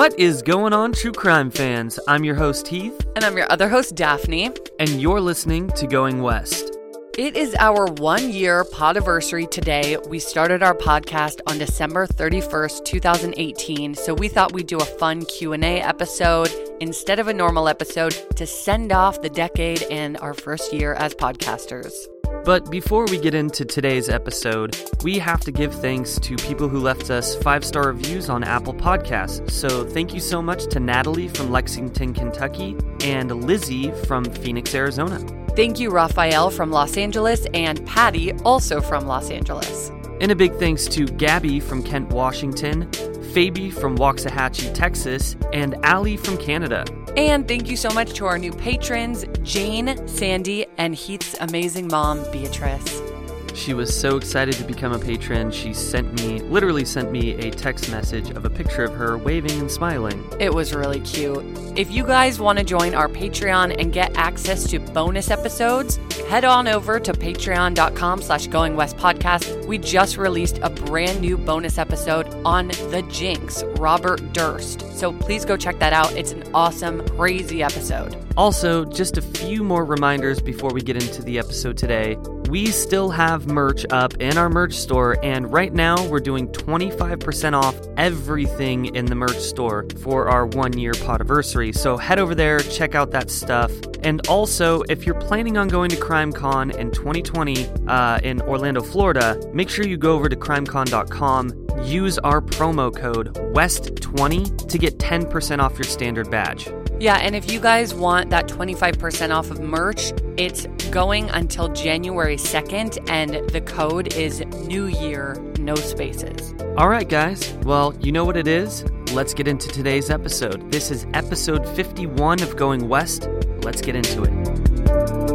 What is going on, true crime fans? I'm your host, Heath, And I'm your other host, Daphne. and you're listening to Going West. It is our one year podiversary today. We started our podcast on December 31st, 2018, so we thought we'd do a fun Q&A episode instead of a normal episode to send off the decade and our first year as podcasters. But before we get into today's episode, we have to give thanks to people who left us five star reviews on Apple Podcasts. So thank you so much to Natalie from Lexington, Kentucky, and Lizzie from Phoenix, Arizona. Thank you, Raphael from Los Angeles and Patty, also from Los Angeles. And a big thanks to Gabby from Kent, Washington, Fabi from Waxahachie, Texas, and Ali from Canada. And thank you so much to our new patrons, Jane, Sandy, and Heath's amazing mom, Beatrice. She was so excited to become a patron, she sent me, literally sent me a text message of a picture of her waving and smiling. It was really cute. If you guys want to join our Patreon and get access to bonus episodes, head on over to patreon.com slash going west podcast. We just released a brand new bonus episode on the Jinx, Robert Durst. So please go check that out. It's an awesome, crazy episode. Also, just a few more reminders before we get into the episode today. We still have merch up in our merch store, and right now we're doing 25% off everything in the merch store for our one year podiversary. So head over there, check out that stuff. And also, if you're planning on going to CrimeCon in 2020 uh, in Orlando, Florida, make sure you go over to crimecon.com, use our promo code WEST20 to get 10% off your standard badge. Yeah, and if you guys want that 25% off of merch, it's going until January 2nd, and the code is New Year, no spaces. All right, guys. Well, you know what it is. Let's get into today's episode. This is episode 51 of Going West. Let's get into it.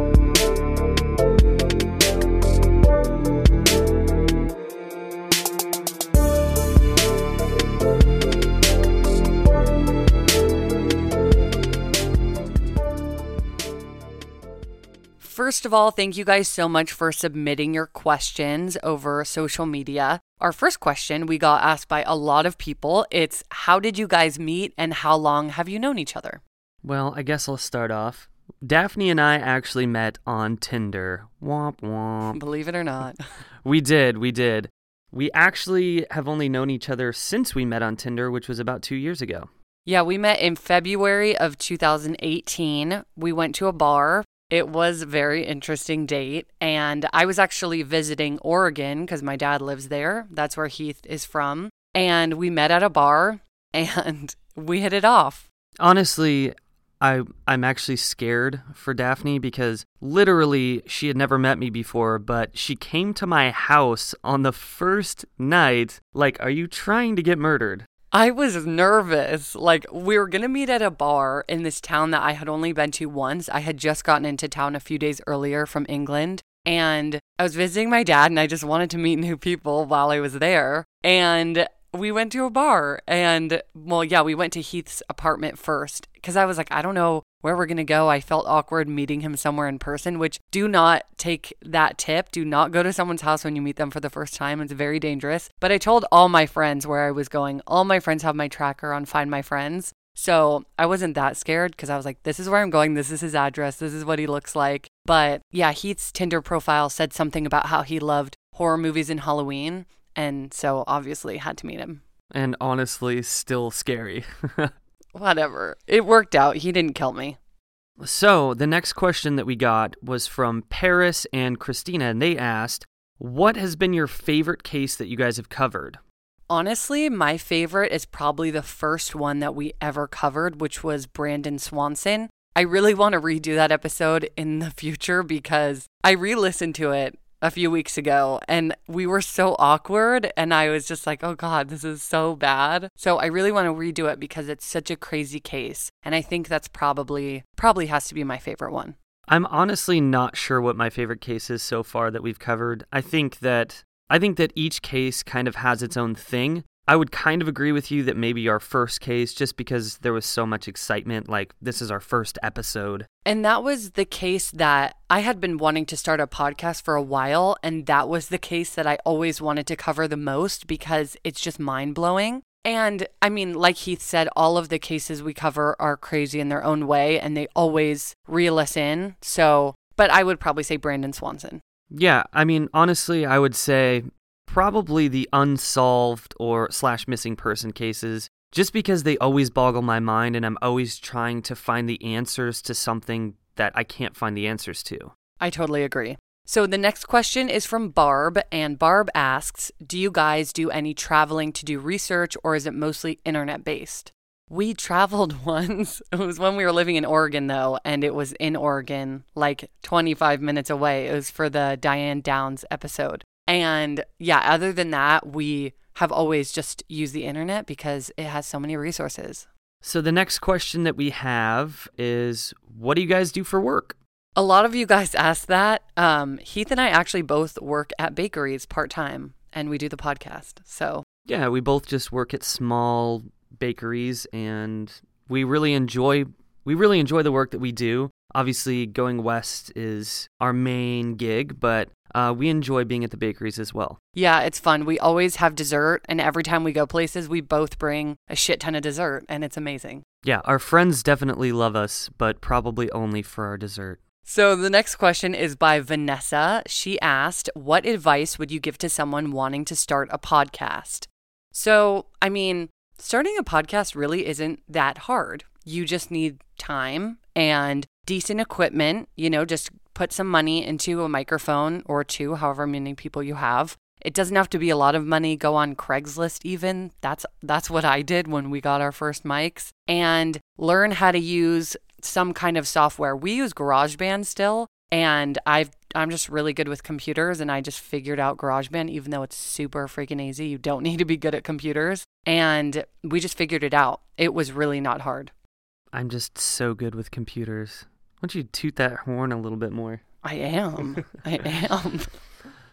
First of all, thank you guys so much for submitting your questions over social media. Our first question we got asked by a lot of people. It's how did you guys meet and how long have you known each other? Well, I guess I'll start off. Daphne and I actually met on Tinder. Womp womp. Believe it or not. We did, we did. We actually have only known each other since we met on Tinder, which was about two years ago. Yeah, we met in February of 2018. We went to a bar. It was a very interesting date. And I was actually visiting Oregon because my dad lives there. That's where Heath is from. And we met at a bar and we hit it off. Honestly, I I'm actually scared for Daphne because literally she had never met me before, but she came to my house on the first night like, "Are you trying to get murdered?" I was nervous. Like, we were going to meet at a bar in this town that I had only been to once. I had just gotten into town a few days earlier from England. And I was visiting my dad, and I just wanted to meet new people while I was there. And we went to a bar. And, well, yeah, we went to Heath's apartment first because I was like, I don't know where we're going to go. I felt awkward meeting him somewhere in person, which do not take that tip. Do not go to someone's house when you meet them for the first time. It's very dangerous. But I told all my friends where I was going. All my friends have my tracker on Find My Friends. So I wasn't that scared because I was like, this is where I'm going. This is his address. This is what he looks like. But yeah, Heath's Tinder profile said something about how he loved horror movies and Halloween. And so obviously had to meet him. And honestly, still scary. Whatever. It worked out. He didn't kill me. so, the next question that we got was from Paris and Christina, and they asked, "What has been your favorite case that you guys have covered?" Honestly, my favorite is probably the first one that we ever covered, which was Brandon Swanson. I really want to redo that episode in the future because I re listened to it a few weeks ago and we were so awkward and I was just like, "Oh god, this is so bad." So I really want to redo it because it's such a crazy case and I think that's probably probably has to be my favorite one. I'm honestly not sure what my favorite case is so far that we've covered. I think that I think that each case kind of has its own thing. I would kind of agree with you that maybe our first case, just because there was so much excitement, like this is our first episode. And that was the case that I had been wanting to start a podcast for a while. And that was the case that I always wanted to cover the most because it's just mind blowing. And I mean, like Heath said, all of the cases we cover are crazy in their own way and they always reel us in. So, but I would probably say Brandon Swanson. Yeah, I mean, honestly, I would say probably the unsolved or slash missing person cases, just because they always boggle my mind and I'm always trying to find the answers to something that I can't find the answers to. I totally agree. So the next question is from Barb, and Barb asks Do you guys do any traveling to do research, or is it mostly internet based? We traveled once. It was when we were living in Oregon, though, and it was in Oregon, like 25 minutes away. It was for the Diane Downs episode. And yeah, other than that, we have always just used the internet because it has so many resources. So the next question that we have is What do you guys do for work? A lot of you guys asked that. Um, Heath and I actually both work at bakeries part time, and we do the podcast. So Yeah, we both just work at small bakeries and we really enjoy we really enjoy the work that we do. Obviously, going west is our main gig, but uh, we enjoy being at the bakeries as well. yeah, it's fun. We always have dessert, and every time we go places, we both bring a shit ton of dessert, and it's amazing. Yeah, our friends definitely love us, but probably only for our dessert. So the next question is by Vanessa. She asked, What advice would you give to someone wanting to start a podcast? So, I mean, starting a podcast really isn't that hard. You just need time and decent equipment, you know, just put some money into a microphone or two, however many people you have. It doesn't have to be a lot of money. Go on Craigslist even. That's that's what I did when we got our first mics and learn how to use some kind of software. We use GarageBand still, and I've I'm just really good with computers and I just figured out GarageBand even though it's super freaking easy. You don't need to be good at computers. And we just figured it out. It was really not hard. I'm just so good with computers. Don't you toot that horn a little bit more? I am. I am.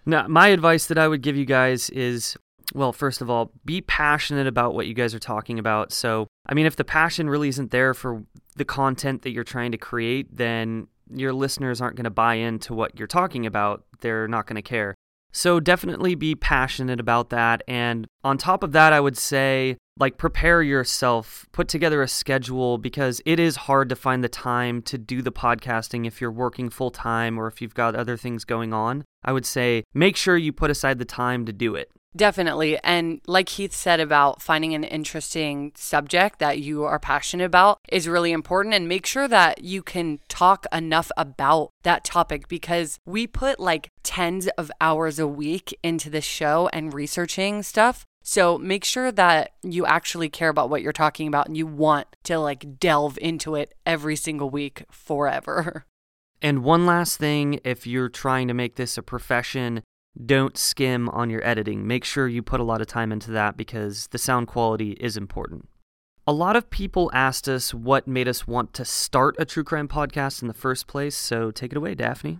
Now, my advice that I would give you guys is well, first of all, be passionate about what you guys are talking about. So, I mean, if the passion really isn't there for the content that you're trying to create, then your listeners aren't going to buy into what you're talking about. They're not going to care. So, definitely be passionate about that. And on top of that, I would say, like, prepare yourself, put together a schedule because it is hard to find the time to do the podcasting if you're working full time or if you've got other things going on. I would say make sure you put aside the time to do it. Definitely. And like Heath said about finding an interesting subject that you are passionate about is really important. And make sure that you can talk enough about that topic because we put like tens of hours a week into this show and researching stuff. So make sure that you actually care about what you're talking about and you want to like delve into it every single week forever. And one last thing if you're trying to make this a profession, don't skim on your editing. Make sure you put a lot of time into that because the sound quality is important. A lot of people asked us what made us want to start a true crime podcast in the first place, so take it away, Daphne.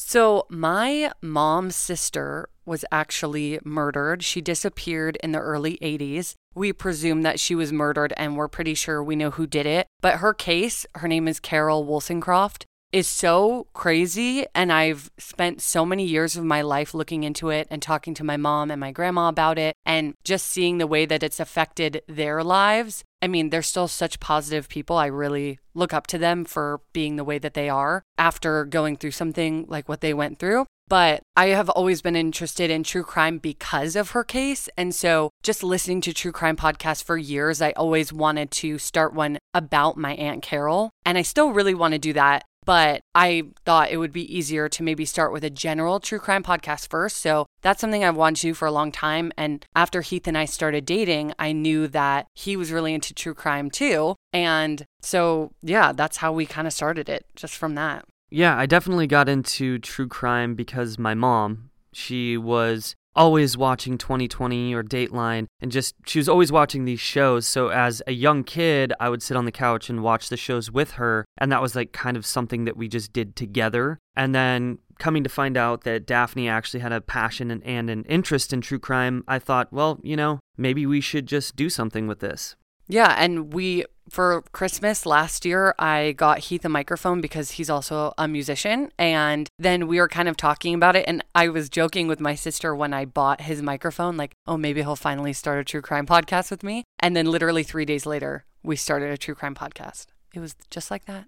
So, my mom's sister was actually murdered. She disappeared in the early 80s. We presume that she was murdered and we're pretty sure we know who did it. But her case, her name is Carol Wollstonecraft, is so crazy. And I've spent so many years of my life looking into it and talking to my mom and my grandma about it and just seeing the way that it's affected their lives. I mean, they're still such positive people. I really look up to them for being the way that they are after going through something like what they went through. But I have always been interested in true crime because of her case. And so, just listening to true crime podcasts for years, I always wanted to start one about my Aunt Carol. And I still really want to do that. But I thought it would be easier to maybe start with a general true crime podcast first. So that's something I've wanted to do for a long time. And after Heath and I started dating, I knew that he was really into true crime too. And so, yeah, that's how we kind of started it, just from that. Yeah, I definitely got into true crime because my mom, she was always watching 2020 or Dateline and just she was always watching these shows. So as a young kid, I would sit on the couch and watch the shows with her, and that was like kind of something that we just did together. And then coming to find out that Daphne actually had a passion and, and an interest in true crime, I thought, well, you know, maybe we should just do something with this. Yeah, and we for Christmas last year, I got Heath a microphone because he's also a musician. And then we were kind of talking about it. And I was joking with my sister when I bought his microphone, like, oh, maybe he'll finally start a true crime podcast with me. And then literally three days later, we started a true crime podcast. It was just like that.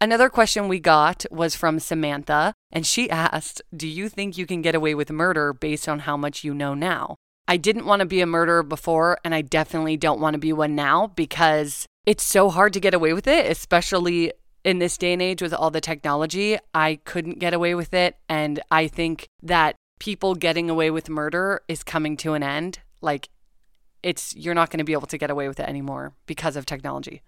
Another question we got was from Samantha, and she asked, Do you think you can get away with murder based on how much you know now? I didn't want to be a murderer before, and I definitely don't want to be one now because it's so hard to get away with it, especially in this day and age with all the technology. I couldn't get away with it. And I think that people getting away with murder is coming to an end. Like, it's you're not going to be able to get away with it anymore because of technology.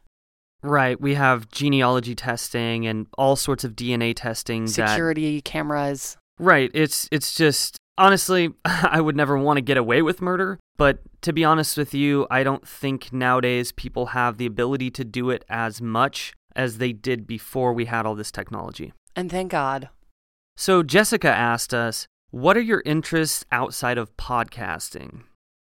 Right. We have genealogy testing and all sorts of DNA testing. Security that, cameras. Right. It's it's just honestly, I would never want to get away with murder, but to be honest with you, I don't think nowadays people have the ability to do it as much as they did before we had all this technology. And thank God. So Jessica asked us, "What are your interests outside of podcasting?"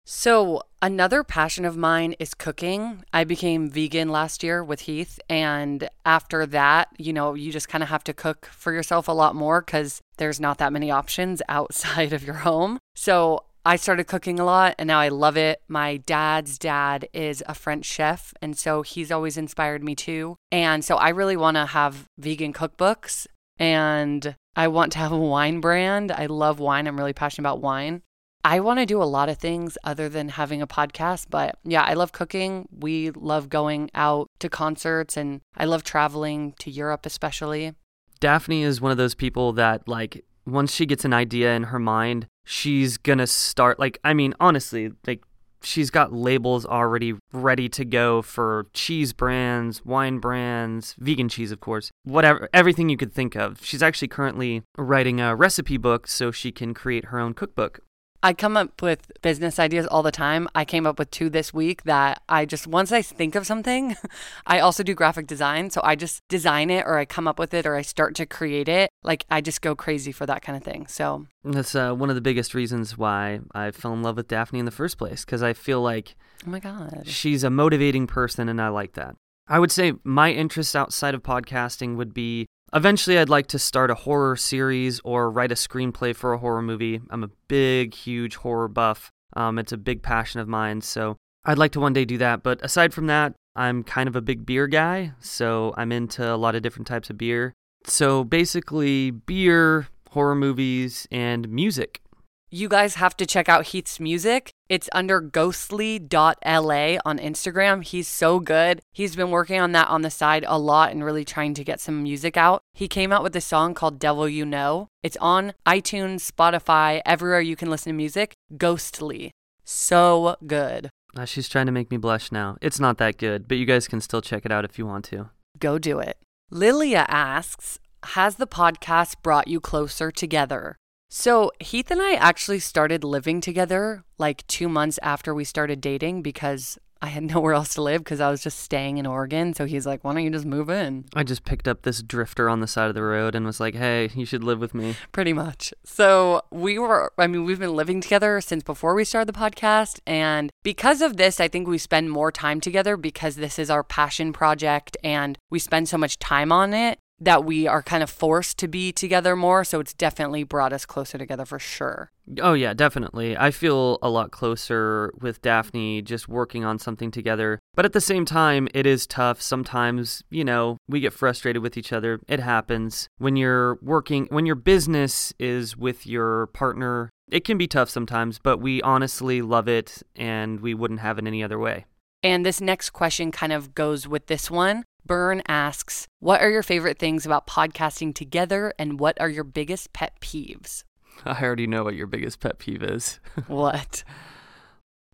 So, another passion of mine is cooking. I became vegan last year with Heath. And after that, you know, you just kind of have to cook for yourself a lot more because there's not that many options outside of your home. So, I started cooking a lot and now I love it. My dad's dad is a French chef. And so he's always inspired me too. And so I really want to have vegan cookbooks and I want to have a wine brand. I love wine. I'm really passionate about wine. I want to do a lot of things other than having a podcast, but yeah, I love cooking. We love going out to concerts and I love traveling to Europe, especially. Daphne is one of those people that, like, once she gets an idea in her mind, she's gonna start. Like, I mean, honestly, like, she's got labels already ready to go for cheese brands, wine brands, vegan cheese, of course, whatever, everything you could think of. She's actually currently writing a recipe book so she can create her own cookbook. I come up with business ideas all the time. I came up with two this week that I just, once I think of something, I also do graphic design. So I just design it or I come up with it or I start to create it. Like I just go crazy for that kind of thing. So that's uh, one of the biggest reasons why I fell in love with Daphne in the first place because I feel like, oh my God, she's a motivating person and I like that. I would say my interests outside of podcasting would be Eventually, I'd like to start a horror series or write a screenplay for a horror movie. I'm a big, huge horror buff. Um, it's a big passion of mine, so I'd like to one day do that. But aside from that, I'm kind of a big beer guy, so I'm into a lot of different types of beer. So basically, beer, horror movies, and music you guys have to check out Heath's music. It's under ghostly.la on Instagram. He's so good. He's been working on that on the side a lot and really trying to get some music out. He came out with a song called Devil You Know. It's on iTunes, Spotify, everywhere you can listen to music. Ghostly. So good. Uh, she's trying to make me blush now. It's not that good, but you guys can still check it out if you want to. Go do it. Lilia asks Has the podcast brought you closer together? So, Heath and I actually started living together like two months after we started dating because I had nowhere else to live because I was just staying in Oregon. So he's like, why don't you just move in? I just picked up this drifter on the side of the road and was like, hey, you should live with me. Pretty much. So we were, I mean, we've been living together since before we started the podcast. And because of this, I think we spend more time together because this is our passion project and we spend so much time on it that we are kind of forced to be together more. So it's definitely brought us closer together for sure. Oh, yeah, definitely. I feel a lot closer with Daphne just working on something together. But at the same time, it is tough. Sometimes, you know, we get frustrated with each other. It happens. When you're working, when your business is with your partner, it can be tough sometimes, but we honestly love it and we wouldn't have it any other way. And this next question kind of goes with this one. Byrne asks, What are your favorite things about podcasting together and what are your biggest pet peeves? I already know what your biggest pet peeve is. what?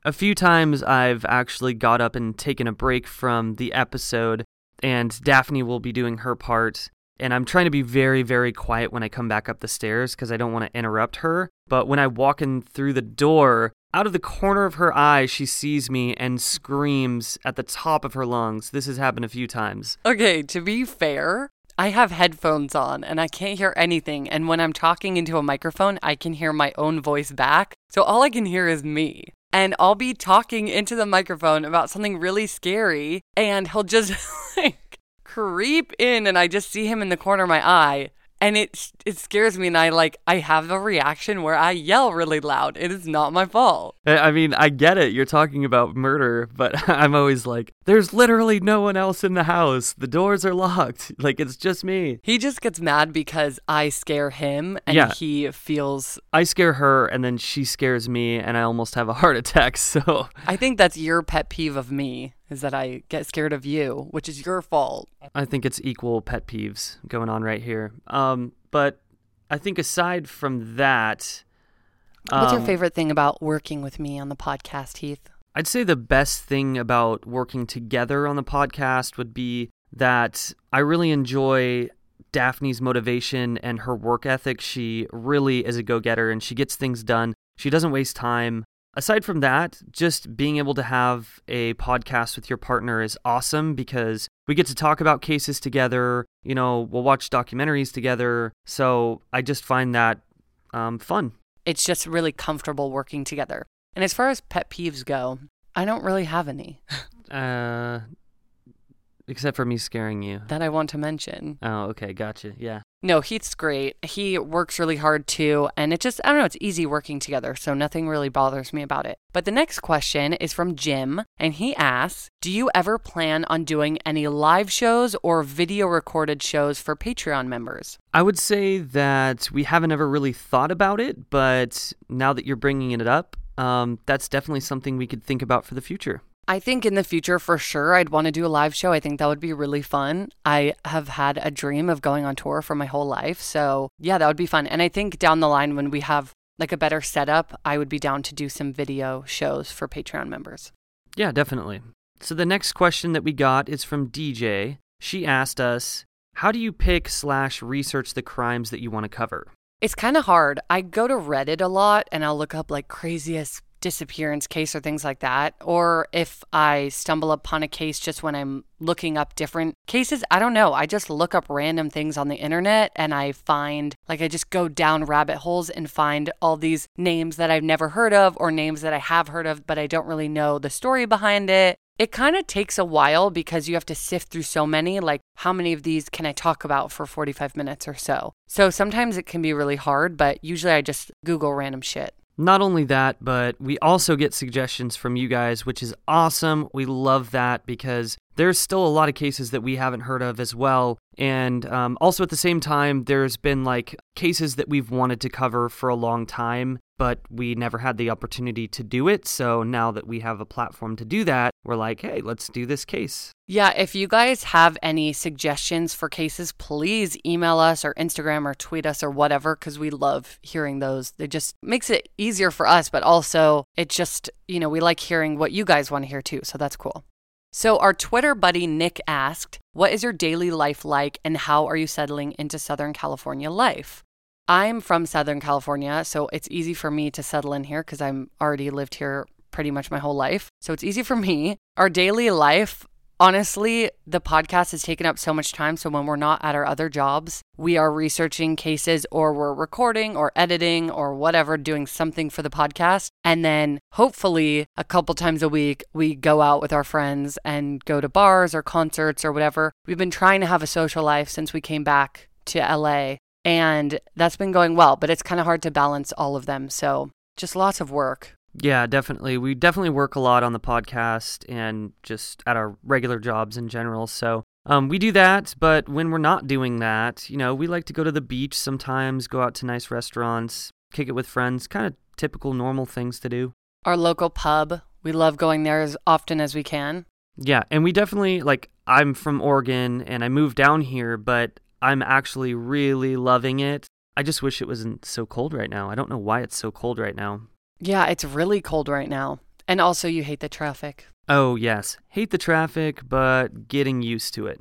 A few times I've actually got up and taken a break from the episode, and Daphne will be doing her part. And I'm trying to be very, very quiet when I come back up the stairs because I don't want to interrupt her. But when I walk in through the door, out of the corner of her eye, she sees me and screams at the top of her lungs. This has happened a few times. Okay, to be fair, I have headphones on and I can't hear anything. And when I'm talking into a microphone, I can hear my own voice back. So all I can hear is me. and I'll be talking into the microphone about something really scary, and he'll just like creep in, and I just see him in the corner of my eye and it it scares me and i like i have a reaction where i yell really loud. It is not my fault. I mean i get it. You're talking about murder but i'm always like there's literally no one else in the house. The doors are locked. Like it's just me. He just gets mad because i scare him and yeah. he feels i scare her and then she scares me and i almost have a heart attack so. I think that's your pet peeve of me is that I get scared of you, which is your fault. I think it's equal pet peeves going on right here. Um, but I think aside from that, um, what's your um, favorite thing about working with me on the podcast, Heath? I'd say the best thing about working together on the podcast would be that I really enjoy Daphne's motivation and her work ethic. She really is a go getter and she gets things done. She doesn't waste time aside from that, just being able to have a podcast with your partner is awesome because we get to talk about cases together. You know, we'll watch documentaries together. So I just find that um, fun. It's just really comfortable working together. And as far as pet peeves go, I don't really have any. uh, except for me scaring you. That I want to mention. Oh, okay, gotcha. Yeah. No, Heath's great. He works really hard too, and it just, I don't know, it's easy working together, so nothing really bothers me about it. But the next question is from Jim, and he asks Do you ever plan on doing any live shows or video recorded shows for Patreon members? I would say that we haven't ever really thought about it, but now that you're bringing it up, um, that's definitely something we could think about for the future. I think in the future, for sure, I'd want to do a live show. I think that would be really fun. I have had a dream of going on tour for my whole life. So, yeah, that would be fun. And I think down the line, when we have like a better setup, I would be down to do some video shows for Patreon members. Yeah, definitely. So, the next question that we got is from DJ. She asked us, How do you pick slash research the crimes that you want to cover? It's kind of hard. I go to Reddit a lot and I'll look up like craziest disappearance case or things like that. Or if I stumble upon a case just when I'm looking up different cases, I don't know. I just look up random things on the internet and I find, like, I just go down rabbit holes and find all these names that I've never heard of or names that I have heard of, but I don't really know the story behind it. It kind of takes a while because you have to sift through so many. Like, how many of these can I talk about for 45 minutes or so? So sometimes it can be really hard, but usually I just Google random shit. Not only that, but we also get suggestions from you guys, which is awesome. We love that because there's still a lot of cases that we haven't heard of as well. And um, also at the same time, there's been like cases that we've wanted to cover for a long time, but we never had the opportunity to do it. So now that we have a platform to do that, we're like, hey, let's do this case. Yeah, if you guys have any suggestions for cases, please email us or Instagram or tweet us or whatever, because we love hearing those. It just makes it easier for us, but also it just, you know, we like hearing what you guys want to hear too. So that's cool. So, our Twitter buddy Nick asked, What is your daily life like and how are you settling into Southern California life? I'm from Southern California, so it's easy for me to settle in here because I'm already lived here pretty much my whole life. So, it's easy for me. Our daily life, honestly, the podcast has taken up so much time. So when we're not at our other jobs, we are researching cases or we're recording or editing or whatever, doing something for the podcast. And then hopefully a couple times a week, we go out with our friends and go to bars or concerts or whatever. We've been trying to have a social life since we came back to LA. And that's been going well, but it's kind of hard to balance all of them. So just lots of work. Yeah, definitely. We definitely work a lot on the podcast and just at our regular jobs in general. So um, we do that, but when we're not doing that, you know, we like to go to the beach sometimes, go out to nice restaurants, kick it with friends, kind of typical normal things to do. Our local pub, we love going there as often as we can. Yeah, and we definitely, like, I'm from Oregon and I moved down here, but I'm actually really loving it. I just wish it wasn't so cold right now. I don't know why it's so cold right now. Yeah, it's really cold right now. And also, you hate the traffic. Oh, yes. Hate the traffic, but getting used to it.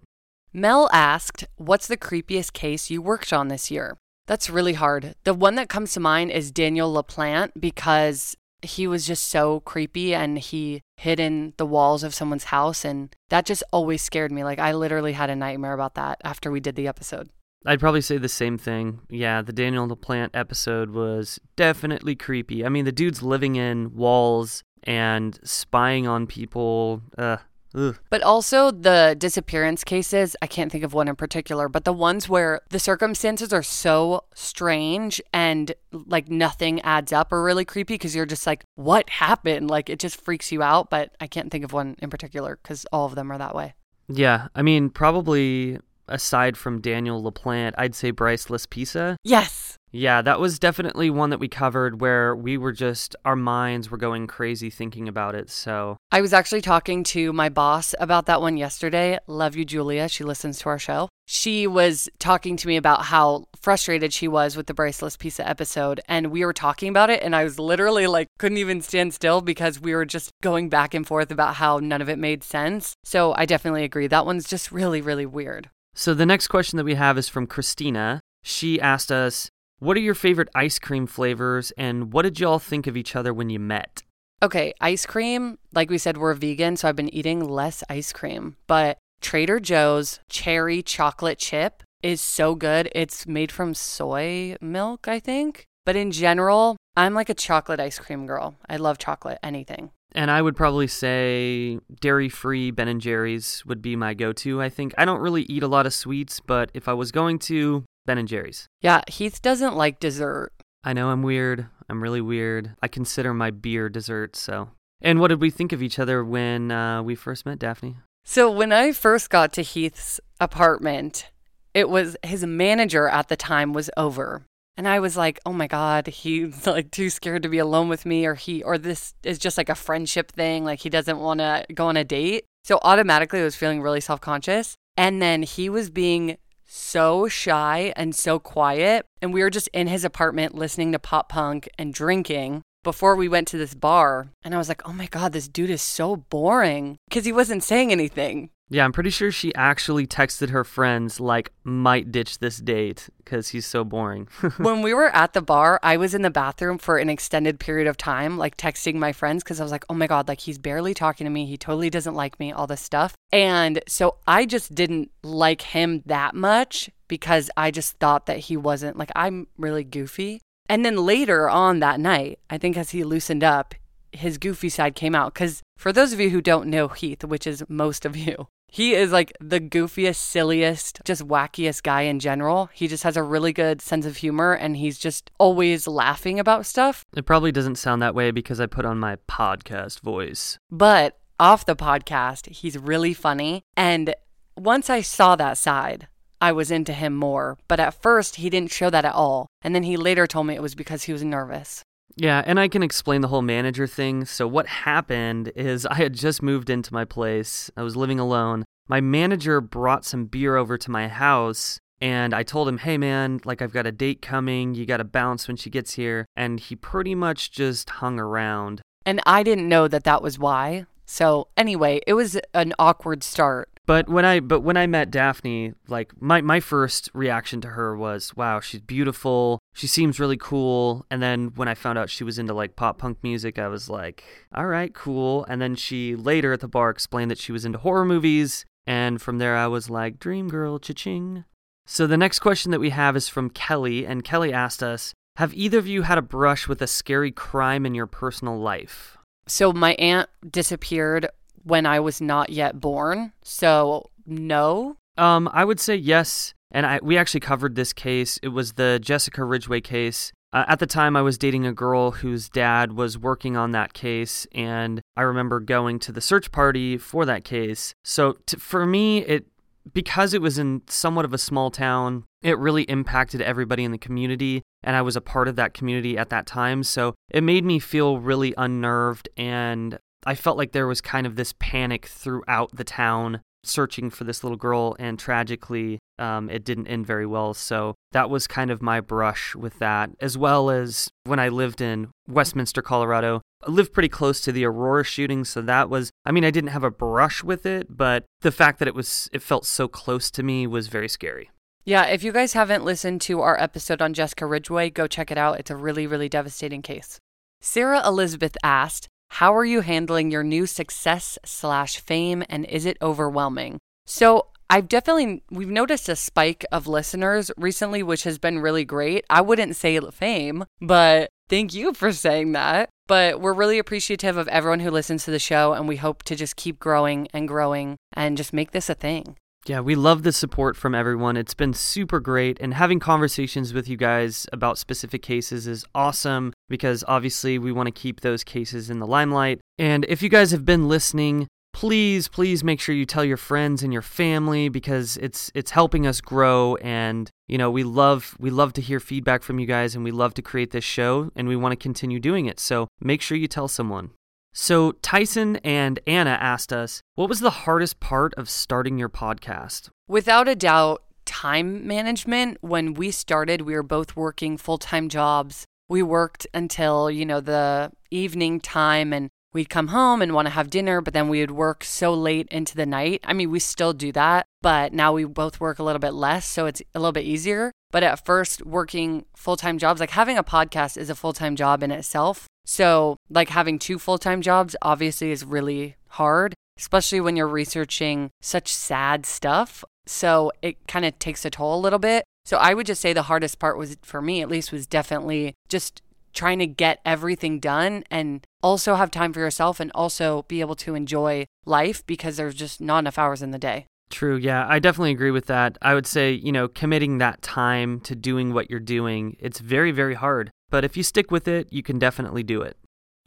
Mel asked, What's the creepiest case you worked on this year? That's really hard. The one that comes to mind is Daniel LaPlante because he was just so creepy and he hid in the walls of someone's house. And that just always scared me. Like, I literally had a nightmare about that after we did the episode. I'd probably say the same thing. Yeah, the Daniel LaPlante episode was definitely creepy. I mean, the dude's living in walls and spying on people. Uh, ugh. But also the disappearance cases, I can't think of one in particular, but the ones where the circumstances are so strange and like nothing adds up are really creepy because you're just like, what happened? Like it just freaks you out. But I can't think of one in particular because all of them are that way. Yeah, I mean, probably aside from Daniel LaPlante, I'd say Bryce Laspisa. Yes. Yeah, that was definitely one that we covered where we were just, our minds were going crazy thinking about it. So, I was actually talking to my boss about that one yesterday. Love you, Julia. She listens to our show. She was talking to me about how frustrated she was with the Bryce Laspisa episode. And we were talking about it. And I was literally like, couldn't even stand still because we were just going back and forth about how none of it made sense. So I definitely agree. That one's just really, really weird. so the next question that we have is from Christina. She asked us, What are your favorite ice cream flavors and what did y'all think of each other when you met? Okay, ice cream. Like we said, we're vegan, so I've been eating less ice cream. But Trader Joe's cherry chocolate chip is so good. It's made from soy milk, I think. But in general, I'm like a chocolate ice cream girl. I love chocolate, anything. And I would probably say dairy free Ben and Jerry's would be my go to, I think. I don't really eat a lot of sweets, but if I was going to, Ben and Jerry's. Yeah, Heath doesn't like dessert. I know I'm weird. I'm really weird. I consider my beer dessert, so. And what did we think of each other when uh, we first met, Daphne? So when I first got to Heath's apartment, it was his manager at the time was over. And I was like, "Oh my god, he's like too scared to be alone with me or he or this is just like a friendship thing, like he doesn't want to go on a date." So automatically I was feeling really self-conscious. And then he was being so shy and so quiet, and we were just in his apartment listening to pop punk and drinking before we went to this bar. And I was like, "Oh my god, this dude is so boring." Cuz he wasn't saying anything. Yeah, I'm pretty sure she actually texted her friends, like, might ditch this date because he's so boring. when we were at the bar, I was in the bathroom for an extended period of time, like texting my friends because I was like, oh my God, like he's barely talking to me. He totally doesn't like me, all this stuff. And so I just didn't like him that much because I just thought that he wasn't like, I'm really goofy. And then later on that night, I think as he loosened up, his goofy side came out. Because for those of you who don't know Heath, which is most of you, he is like the goofiest, silliest, just wackiest guy in general. He just has a really good sense of humor and he's just always laughing about stuff. it probably doesn't sound that way because I put on my podcast voice. But off the podcast, he's really funny. And once I saw that side, I was into him more. But at first, he didn't show that at all. And then he later told me it was because he was nervous. Yeah, and I can explain the whole manager thing. So, what happened is I had just moved into my place, I was living alone. My manager brought some beer over to my house, and I told him, hey man, like I've got a date coming, you gotta bounce when she gets here. And he pretty much just hung around. And I didn't know that that was why. So, anyway, it was an awkward start. But when I but when I met Daphne, like my my first reaction to her was, "Wow, she's beautiful. She seems really cool." And then when I found out she was into like pop punk music, I was like, "All right, cool." And then she later at the bar explained that she was into horror movies, and from there I was like, "Dream girl, cha-ching." So the next question that we have is from Kelly, and Kelly asked us, "Have either of you had a brush with a scary crime in your personal life?" So, my aunt disappeared when I was not yet born. So, no. Um, I would say yes. And I we actually covered this case. It was the Jessica Ridgway case. Uh, at the time, I was dating a girl whose dad was working on that case, and I remember going to the search party for that case. So t- for me, it because it was in somewhat of a small town, it really impacted everybody in the community, and I was a part of that community at that time. So it made me feel really unnerved, and I felt like there was kind of this panic throughout the town searching for this little girl, and tragically, um, it didn't end very well. So that was kind of my brush with that, as well as when I lived in Westminster, Colorado. I lived pretty close to the Aurora shooting, so that was, I mean, I didn't have a brush with it, but the fact that it was, it felt so close to me was very scary. Yeah, if you guys haven't listened to our episode on Jessica Ridgway, go check it out. It's a really, really devastating case. Sarah Elizabeth asked, How are you handling your new success slash fame and is it overwhelming? So I've definitely we've noticed a spike of listeners recently, which has been really great. I wouldn't say fame, but thank you for saying that. But we're really appreciative of everyone who listens to the show, and we hope to just keep growing and growing and just make this a thing. Yeah, we love the support from everyone. It's been super great. And having conversations with you guys about specific cases is awesome because obviously we want to keep those cases in the limelight. And if you guys have been listening, please please make sure you tell your friends and your family because it's it's helping us grow and you know we love we love to hear feedback from you guys and we love to create this show and we want to continue doing it so make sure you tell someone so tyson and anna asked us what was the hardest part of starting your podcast Without a doubt, time management. When we started, we were both working full time jobs. We worked until, you know, the evening time and we'd come home and want to have dinner, but then we would work so late into the night. I mean, we still do that, but now we both work a little bit less, so it's a little bit easier. But at first, working full time jobs, like having a podcast is a full time job in itself. So, like having two full time jobs obviously is really hard, especially when you're researching such sad stuff. So, it kind of takes a toll a little bit. So, I would just say the hardest part was for me, at least, was definitely just trying to get everything done and also have time for yourself and also be able to enjoy life because there's just not enough hours in the day. True. Yeah, I definitely agree with that. I would say, you know, committing that time to doing what you're doing, it's very, very hard. But if you stick with it, you can definitely do it.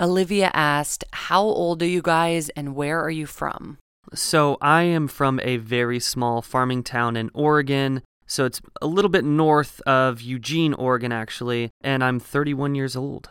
Olivia asked, How old are you guys and where are you from? So I am from a very small farming town in Oregon. So it's a little bit north of Eugene, Oregon, actually, and I'm 31 years old.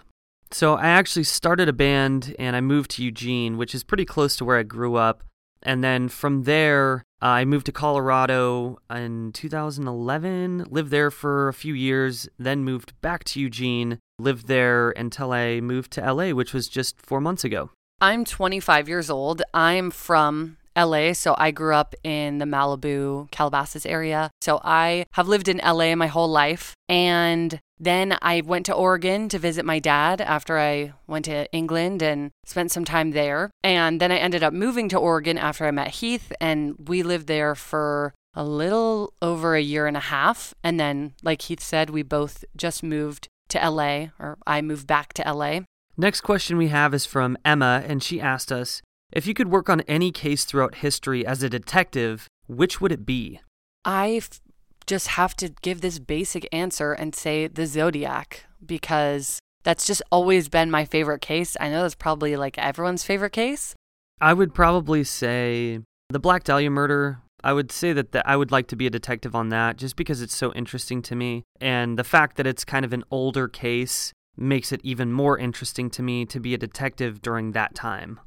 So I actually started a band and I moved to Eugene, which is pretty close to where I grew up. And then from there, uh, I moved to Colorado in 2011, lived there for a few years, then moved back to Eugene, lived there until I moved to LA, which was just four months ago. I'm 25 years old. I'm from LA, so I grew up in the Malibu, Calabasas area. So I have lived in LA my whole life. And then I went to Oregon to visit my dad after I went to England and spent some time there. And then I ended up moving to Oregon after I met Heath, and we lived there for a little over a year and a half. And then, like Heath said, we both just moved to LA, or I moved back to LA. Next question we have is from Emma, and she asked us if you could work on any case throughout history as a detective, which would it be? I f- just have to give this basic answer and say the Zodiac because that's just always been my favorite case. I know that's probably like everyone's favorite case. I would probably say the Black Dahlia murder. I would say that the, I would like to be a detective on that just because it's so interesting to me. And the fact that it's kind of an older case makes it even more interesting to me to be a detective during that time.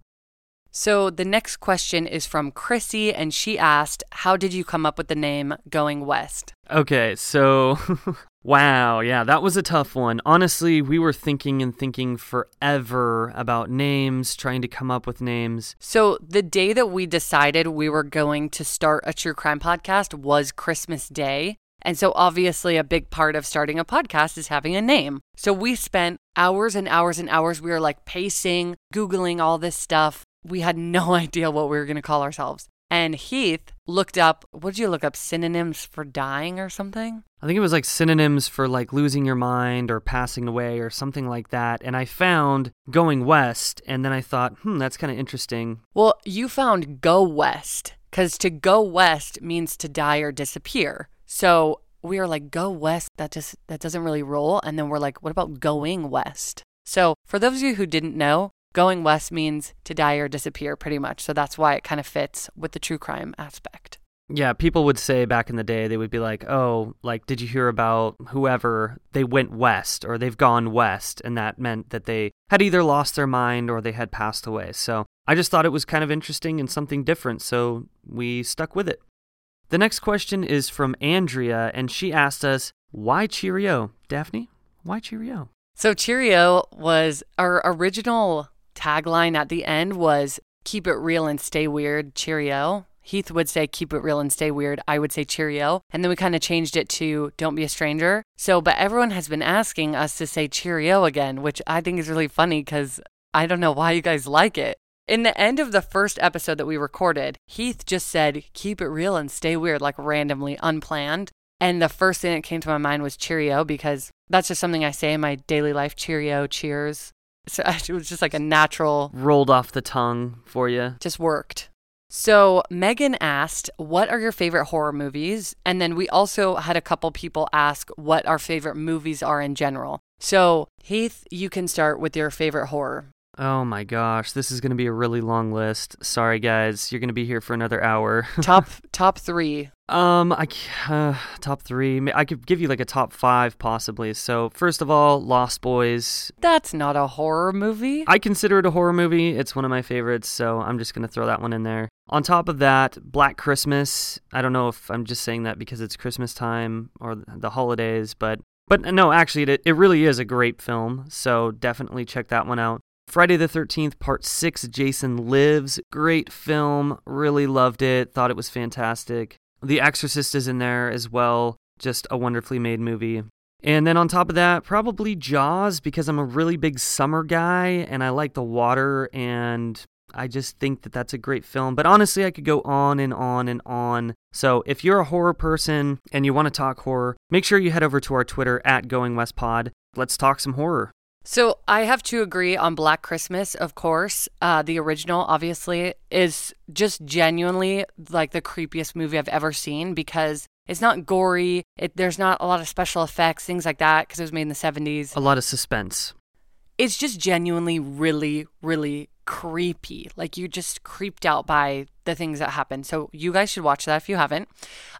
So the next question is from Chrissy, and she asked, How did you come up with the name Going West? Okay, so wow, yeah, that was a tough one. Honestly, we were thinking and thinking forever about names, trying to come up with names. So the day that we decided we were going to start a true crime podcast was Christmas Day. And so, obviously, a big part of starting a podcast is having a name. So, we spent hours and hours and hours. We were like pacing, Googling all this stuff. We had no idea what we were going to call ourselves. And Heath looked up, what did you look up? Synonyms for dying or something? I think it was like synonyms for like losing your mind or passing away or something like that. And I found going west, and then I thought, hmm, that's kind of interesting. Well, you found go west because to go west means to die or disappear. So we are like, go west. That just that doesn't really roll. And then we're like, what about going west? So for those of you who didn't know, going west means to die or disappear, pretty much. So that's why it kind of fits with the true crime aspect. Yeah, people would say back in the day, they would be like, oh, like, did you hear about whoever? They went west or they've gone west. And that meant that they had either lost their mind or they had passed away. So I just thought it was kind of interesting and something different. So we stuck with it. The next question is from Andrea, and she asked us, why Cheerio? Daphne, why Cheerio? So Cheerio was our original tagline at the end was keep it real and stay weird, Cheerio. Heath would say keep it real and stay weird. I would say Cheerio. And then we kind of changed it to don't be a stranger. So, but everyone has been asking us to say Cheerio again, which I think is really funny because I don't know why you guys like it. In the end of the first episode that we recorded, Heath just said, keep it real and stay weird, like randomly, unplanned. And the first thing that came to my mind was Cheerio because that's just something I say in my daily life Cheerio, cheers. So it was just like a natural, Rolled off the tongue for you. just worked. So Megan asked, What are your favorite horror movies? And then we also had a couple people ask what our favorite movies are in general. So, Heath, you can start with your favorite horror. Oh my gosh, this is going to be a really long list. Sorry guys, you're going to be here for another hour. Top top three. Um, I uh, top three. I could give you like a top five possibly. So first of all, Lost Boys. That's not a horror movie. I consider it a horror movie. It's one of my favorites, so I'm just gonna throw that one in there. On top of that, Black Christmas. I don't know if I'm just saying that because it's Christmas time or the holidays, but but no, actually, it it really is a great film. So definitely check that one out. Friday the 13th, Part 6, Jason Lives. Great film. Really loved it. Thought it was fantastic. The Exorcist is in there as well. Just a wonderfully made movie. And then on top of that, probably Jaws because I'm a really big summer guy and I like the water and I just think that that's a great film. But honestly, I could go on and on and on. So if you're a horror person and you want to talk horror, make sure you head over to our Twitter at Going West Pod. Let's talk some horror. So I have to agree on Black Christmas, of course. Uh, the original, obviously, is just genuinely like the creepiest movie I've ever seen because it's not gory. It, there's not a lot of special effects, things like that, because it was made in the 70s. A lot of suspense. It's just genuinely really, really creepy. Like you're just creeped out by the things that happen. So you guys should watch that if you haven't.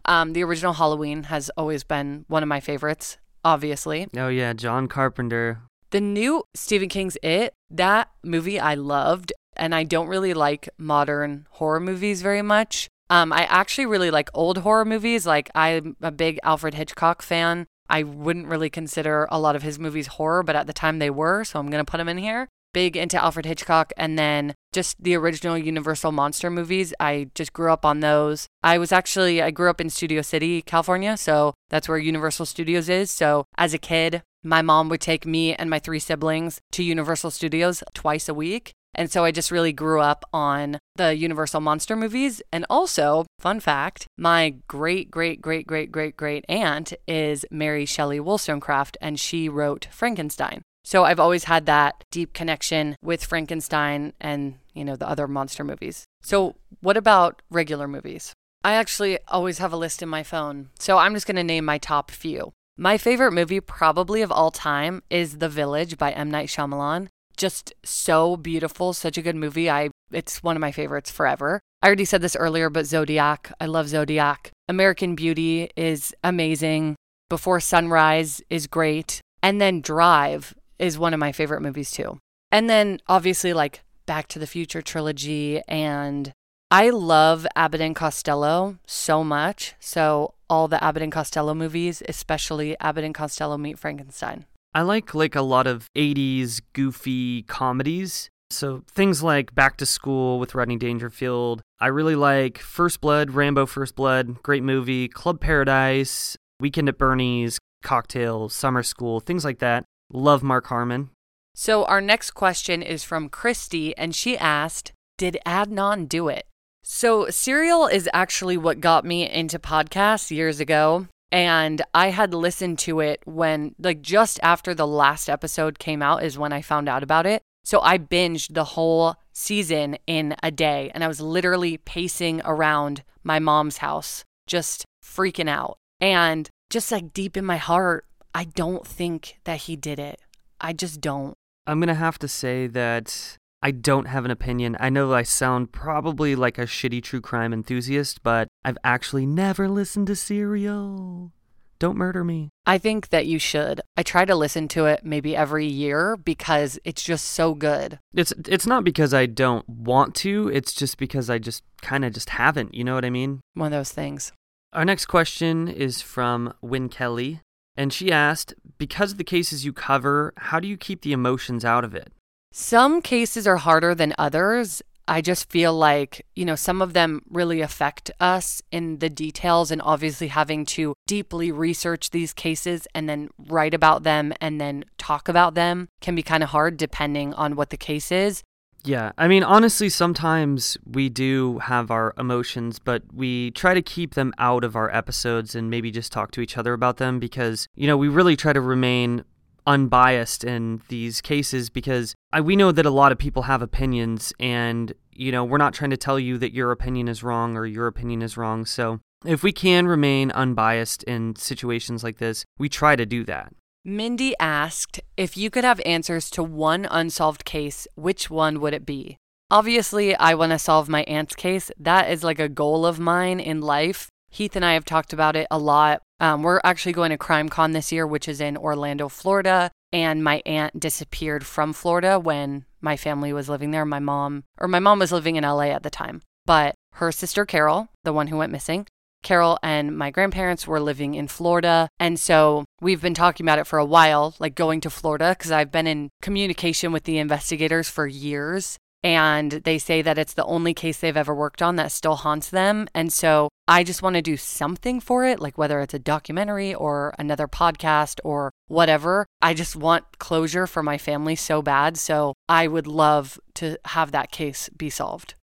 Um, the original Halloween has always been one of my favorites, obviously. Oh, yeah, John Carpenter. The new Stephen King's It, that movie I loved, and I don't really like modern horror movies very much. Um, I actually really like old horror movies. Like I'm a big Alfred Hitchcock fan. I wouldn't really consider a lot of his movies horror, but at the time they were, so I'm gonna put them in here. Big into Alfred Hitchcock, and then just the original Universal monster movies. I just grew up on those. I was actually I grew up in Studio City, California, so that's where Universal Studios is. So as a kid, my mom would take me and my three siblings to Universal Studios twice a week. And so I just really grew up on the Universal monster movies. And also, fun fact, my great, great, great, great, great, great aunt is Mary Shelley Wollstonecraft, and she wrote Frankenstein. So I've always had that deep connection with Frankenstein and, you know, the other monster movies. So what about regular movies? I actually always have a list in my phone. So I'm just going to name my top few. My favorite movie, probably of all time, is The Village by M. Night Shyamalan. Just so beautiful, such a good movie. I it's one of my favorites forever. I already said this earlier, but Zodiac, I love Zodiac. American Beauty is amazing. Before Sunrise is great. And then Drive is one of my favorite movies too. And then obviously like Back to the Future trilogy and I love Abbott and Costello so much. So all the Abbott and Costello movies, especially Abbott and Costello Meet Frankenstein. I like like a lot of 80s goofy comedies. So things like Back to School with Rodney Dangerfield. I really like First Blood, Rambo First Blood, great movie, Club Paradise, Weekend at Bernie's, Cocktail, Summer School, things like that. Love Mark Harmon. So our next question is from Christy, and she asked, Did Adnan do it? So Serial is actually what got me into podcasts years ago. And I had listened to it when, like, just after the last episode came out, is when I found out about it. So I binged the whole season in a day. And I was literally pacing around my mom's house, just freaking out. And just like deep in my heart, I don't think that he did it. I just don't. I'm going to have to say that I don't have an opinion. I know I sound probably like a shitty true crime enthusiast, but I've actually never listened to Serial. Don't murder me. I think that you should. I try to listen to it maybe every year because it's just so good. It's it's not because I don't want to, it's just because I just kind of just haven't, you know what I mean? One of those things. Our next question is from Win Kelly, and she asked, "Because of the cases you cover, how do you keep the emotions out of it?" Some cases are harder than others. I just feel like, you know, some of them really affect us in the details, and obviously having to deeply research these cases and then write about them and then talk about them can be kind of hard depending on what the case is. Yeah, I mean, honestly, sometimes we do have our emotions, but we try to keep them out of our episodes and maybe just talk to each other about them because, you know, we really try to remain unbiased in these cases because I, we know that a lot of people have opinions and you know we're not trying to tell you that your opinion is wrong or your opinion is wrong so if we can remain unbiased in situations like this we try to do that Mindy asked if you could have answers to one unsolved case, which one would it be? Obviously, I want to solve my aunt's case. That is like a goal of mine in life. Heath and I have talked about it a lot. Um, we're actually going to Crime Con this year, which is in Orlando, Florida. And my aunt disappeared from Florida when my family was living there. My mom, or my mom was living in LA at the time. But her sister Carol, the one who went missing, Carol and my grandparents were living in Florida. And so we've been talking about it for a while, like going to Florida, because I've been in communication with the investigators for years. And they say that it's the only case they've ever worked on that still haunts them. And so I just want to do something for it, like whether it's a documentary or another podcast or whatever. I just want closure for my family so bad. So I would love to have that case be solved.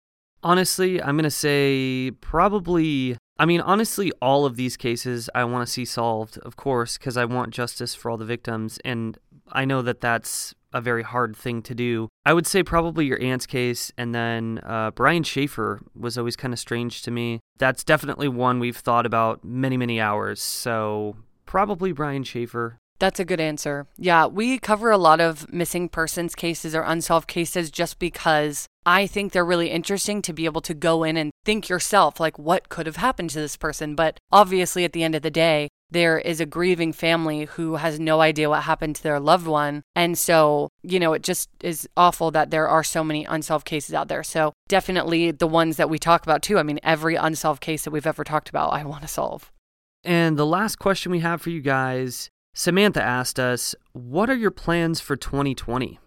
Honestly, I'm going to say probably. I mean, honestly, all of these cases I want to see solved, of course, because I want justice for all the victims. And I know that that's a very hard thing to do. I would say probably your aunt's case, and then uh, Brian Shaffer was always kind of strange to me. That's definitely one we've thought about many, many hours. So probably Brian Shaffer. That's a good answer. Yeah, we cover a lot of missing persons cases or unsolved cases just because I think they're really interesting to be able to go in and think yourself, like, what could have happened to this person? But obviously, at the end of the day, there is a grieving family who has no idea what happened to their loved one. And so, you know, it just is awful that there are so many unsolved cases out there. So, definitely the ones that we talk about too. I mean, every unsolved case that we've ever talked about, I want to solve. And the last question we have for you guys Samantha asked us, What are your plans for 2020?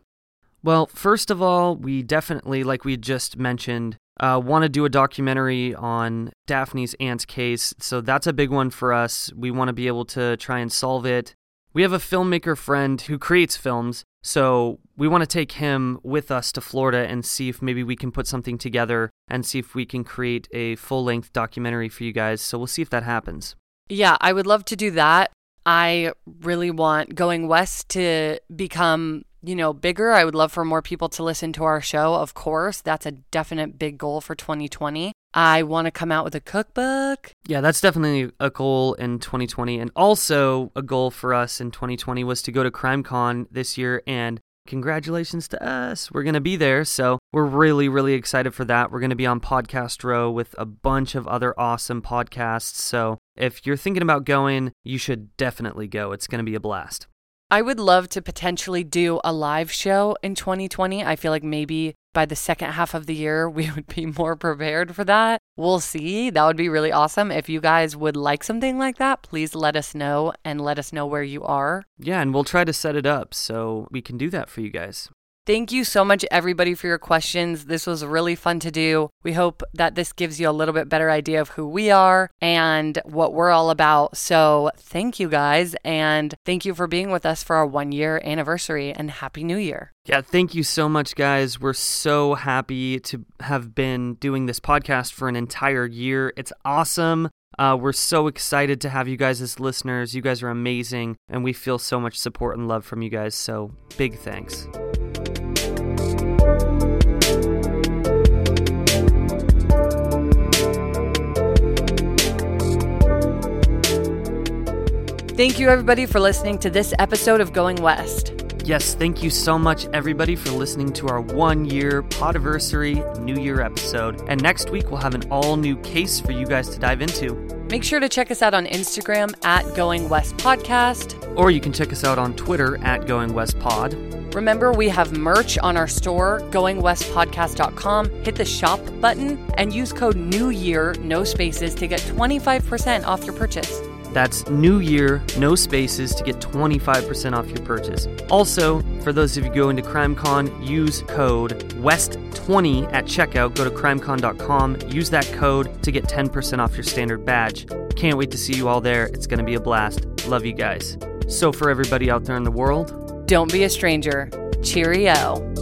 Well, first of all, we definitely, like we just mentioned, uh, want to do a documentary on Daphne's aunt's case. So that's a big one for us. We want to be able to try and solve it. We have a filmmaker friend who creates films. So we want to take him with us to Florida and see if maybe we can put something together and see if we can create a full length documentary for you guys. So we'll see if that happens. Yeah, I would love to do that. I really want Going West to become, you know, bigger. I would love for more people to listen to our show, of course. That's a definite big goal for 2020. I want to come out with a cookbook. Yeah, that's definitely a goal in 2020. And also, a goal for us in 2020 was to go to CrimeCon this year and congratulations to us. We're going to be there. So we're really, really excited for that. We're going to be on Podcast Row with a bunch of other awesome podcasts. So if you're thinking about going, you should definitely go. It's going to be a blast. I would love to potentially do a live show in 2020. I feel like maybe by the second half of the year, we would be more prepared for that. We'll see. That would be really awesome. If you guys would like something like that, please let us know and let us know where you are. Yeah, and we'll try to set it up so we can do that for you guys. Thank you so much, everybody, for your questions. This was really fun to do. We hope that this gives you a little bit better idea of who we are and what we're all about. So, thank you guys. And thank you for being with us for our one year anniversary and Happy New Year. Yeah, thank you so much, guys. We're so happy to have been doing this podcast for an entire year. It's awesome. Uh, we're so excited to have you guys as listeners. You guys are amazing, and we feel so much support and love from you guys. So, big thanks. Thank you, everybody, for listening to this episode of Going West. Yes, thank you so much, everybody, for listening to our one year podiversary New Year episode. And next week, we'll have an all new case for you guys to dive into. Make sure to check us out on Instagram at Going West Podcast. Or you can check us out on Twitter at Going West Pod. Remember, we have merch on our store, goingwestpodcast.com. Hit the shop button and use code New Year, no spaces, to get 25% off your purchase. That's New Year, no spaces to get 25% off your purchase. Also, for those of you going to CrimeCon, use code WEST20 at checkout. Go to crimecon.com, use that code to get 10% off your standard badge. Can't wait to see you all there. It's going to be a blast. Love you guys. So, for everybody out there in the world, don't be a stranger. Cheerio.